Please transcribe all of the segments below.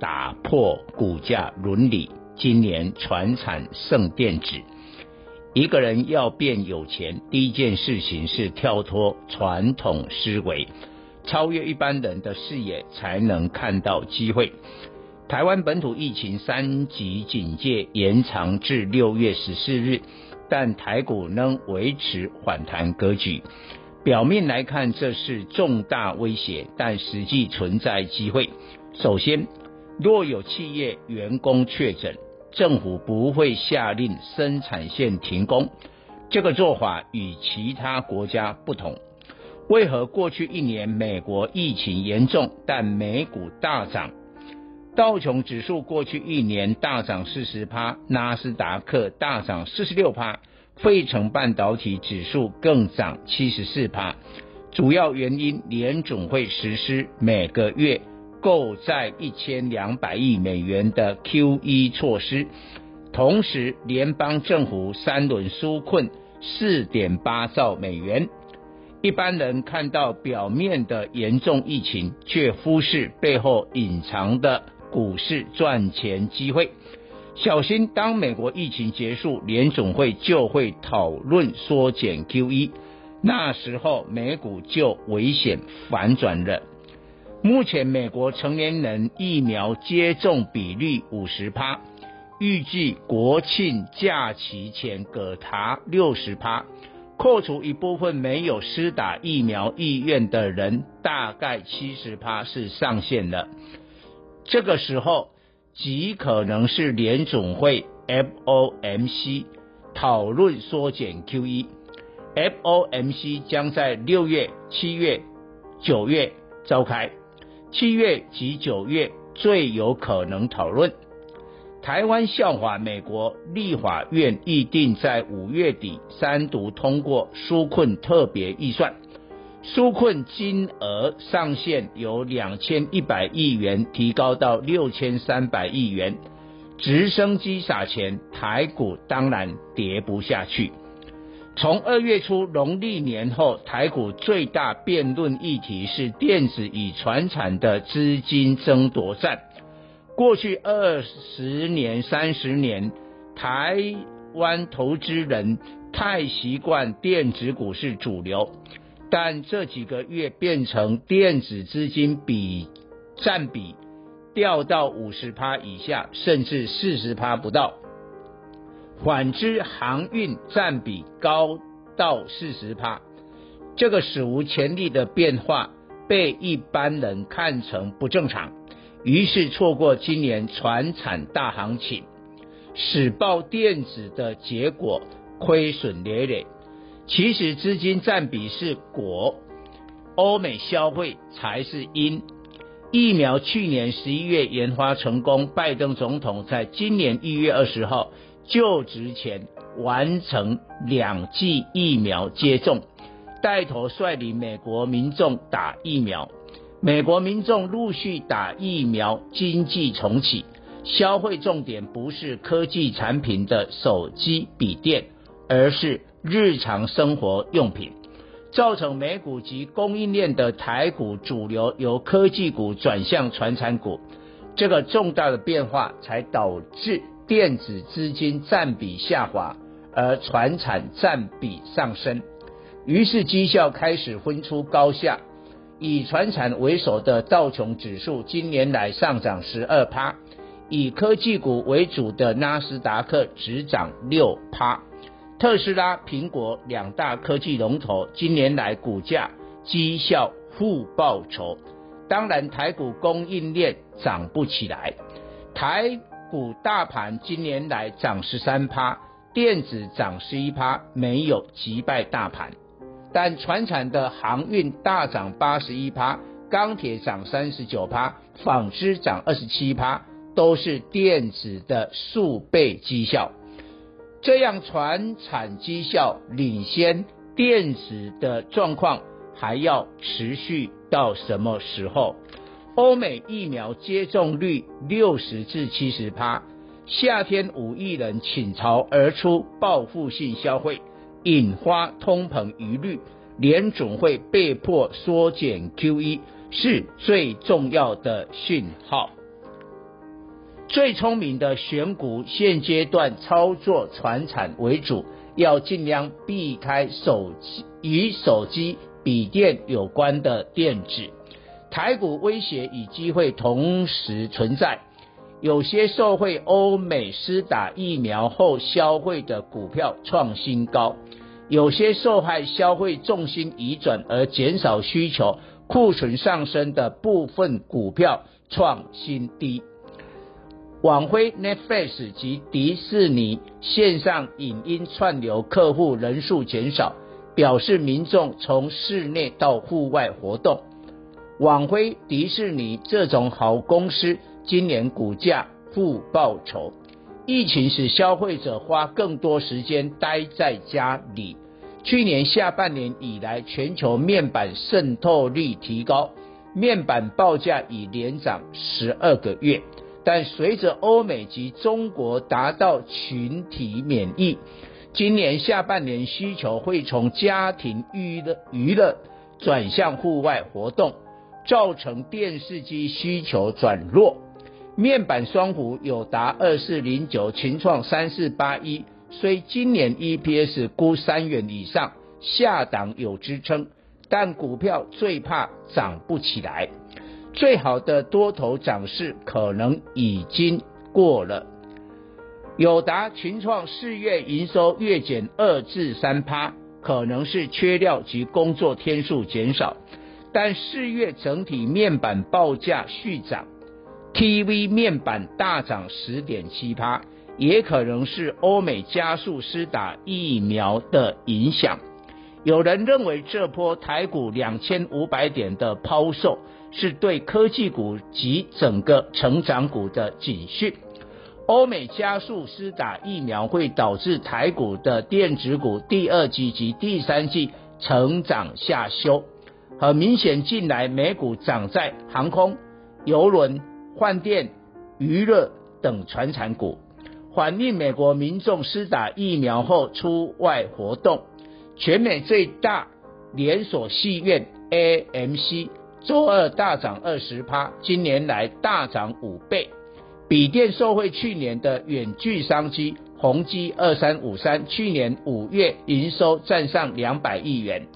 打破股价伦理，今年传产胜电子。一个人要变有钱，第一件事情是跳脱传统思维，超越一般人的视野，才能看到机会。台湾本土疫情三级警戒延长至六月十四日，但台股仍维持反弹格局。表面来看，这是重大威胁，但实际存在机会。首先，若有企业员工确诊，政府不会下令生产线停工。这个做法与其他国家不同。为何过去一年美国疫情严重，但美股大涨？道琼指数过去一年大涨四十趴，纳斯达克大涨四十六趴。费城半导体指数更涨七十四趴，主要原因联总会实施每个月购债一千两百亿美元的 QE 措施，同时联邦政府三轮纾困四点八兆美元。一般人看到表面的严重疫情，却忽视背后隐藏的股市赚钱机会。小心，当美国疫情结束，联总会就会讨论缩减 QE，那时候美股就危险反转了。目前美国成年人疫苗接种比率五十趴，预计国庆假期前可达六十趴，扣除一部分没有施打疫苗意愿的人，大概七十趴是上限了。这个时候。极可能是联总会 FOMC 讨论缩减 QE，FOMC 将在六月、七月、九月召开，七月及九月最有可能讨论。台湾效法美国立法院预定在五月底三读通过纾困特别预算。纾困金额上限由两千一百亿元提高到六千三百亿元，直升机撒钱，台股当然跌不下去。从二月初农历年后，台股最大辩论议题是电子与传产的资金争夺战。过去二十年、三十年，台湾投资人太习惯电子股是主流。但这几个月变成电子资金比占比掉到五十趴以下，甚至四十趴不到。反之，航运占比高到四十趴，这个史无前例的变化被一般人看成不正常，于是错过今年船产大行情，使爆电子的结果亏损累累。其实资金占比是果，欧美消费才是因。疫苗去年十一月研发成功，拜登总统在今年一月二十号就职前完成两剂疫苗接种，带头率领美国民众打疫苗。美国民众陆续打疫苗，经济重启，消费重点不是科技产品的手机、笔电，而是。日常生活用品，造成美股及供应链的台股主流由科技股转向传产股，这个重大的变化才导致电子资金占比下滑，而船产占比上升。于是绩效开始分出高下，以船产为首的道琼指数今年来上涨十二趴，以科技股为主的纳斯达克只涨六趴。特斯拉、苹果两大科技龙头今年来股价绩效负报酬，当然台股供应链涨不起来。台股大盘今年来涨十三趴，电子涨十一趴，没有击败大盘。但船产的航运大涨八十一趴，钢铁涨三十九趴，纺织涨二十七趴，都是电子的数倍绩效。这样船产绩效领先电子的状况还要持续到什么时候？欧美疫苗接种率六十至七十趴，夏天五亿人倾巢而出，报复性消费，引发通膨疑虑，联总会被迫缩减 QE，是最重要的讯号。最聪明的选股，现阶段操作传产为主，要尽量避开手机与手机、笔电有关的电子。台股威胁与机会同时存在，有些受惠欧美施打疫苗后消费的股票创新高，有些受害消费重心移转而减少需求、库存上升的部分股票创新低。网飞 Netflix 及迪士尼线上影音串流客户人数减少，表示民众从室内到户外活动。网飞、迪士尼这种好公司，今年股价负报酬。疫情使消费者花更多时间待在家里。去年下半年以来，全球面板渗透率提高，面板报价已连涨十二个月。但随着欧美及中国达到群体免疫，今年下半年需求会从家庭娱乐娱乐转向户外活动。造成电视机需求转弱，面板双虎有达二四零九，群创三四八一，虽今年 EPS 估三元以上，下档有支撑，但股票最怕涨不起来，最好的多头涨势可能已经过了。友达、群创四月营收月减二至三趴，可能是缺料及工作天数减少。但四月整体面板报价续涨，TV 面板大涨十点七趴，也可能是欧美加速施打疫苗的影响。有人认为这波台股两千五百点的抛售是对科技股及整个成长股的警讯。欧美加速施打疫苗会导致台股的电子股第二季及第三季成长下修。很明显，近来美股涨在航空、邮轮、饭店、娱乐等传产股，反映美国民众施打疫苗后出外活动。全美最大连锁戏院 AMC 周二大涨二十趴，今年来大涨五倍。笔电受惠去年的远距商机，宏碁二三五三去年五月营收站上两百亿元。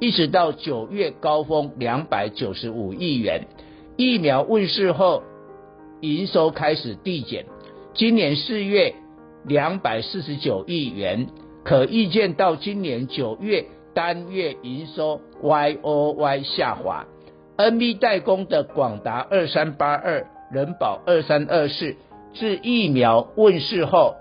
一直到九月高峰两百九十五亿元，疫苗问世后，营收开始递减。今年四月两百四十九亿元，可预见到今年九月单月营收 Y O Y 下滑。NB 代工的广达二三八二、人保二三二四，自疫苗问世后，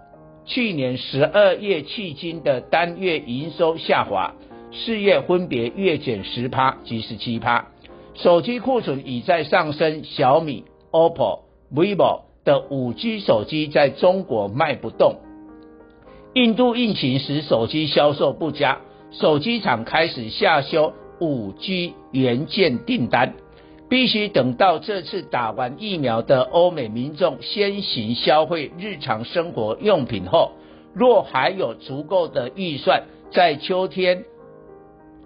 去年十二月迄今的单月营收下滑。四月分别月减十趴及十七趴，手机库存已在上升。小米、OPPO、vivo 的五 G 手机在中国卖不动。印度疫情使手机销售不佳，手机厂开始下修五 G 元件订单。必须等到这次打完疫苗的欧美民众先行消费日常生活用品后，若还有足够的预算，在秋天。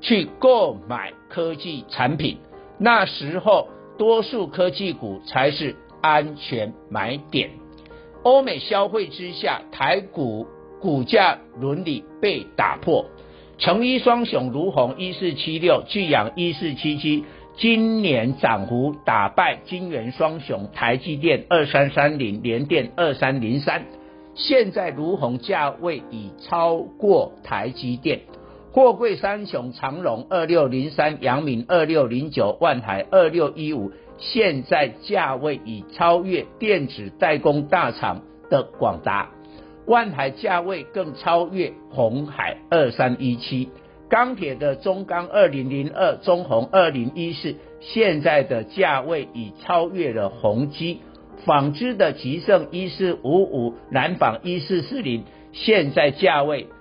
去购买科技产品，那时候多数科技股才是安全买点。欧美消费之下，台股股价伦理被打破。成衣双雄如虹一四七六，巨阳一四七七，今年涨幅打败金圆双雄台积电二三三零，联电二三零三。现在如虹价位已超过台积电。货柜三雄长荣二六零三、阳明二六零九、万海二六一五，现在价位已超越电子代工大厂的广达，万海价位更超越红海二三一七，钢铁的中钢二零零二、中红二零一四，现在的价位已超越了宏基，纺织的吉盛一四五五，南纺一四四零，现在价位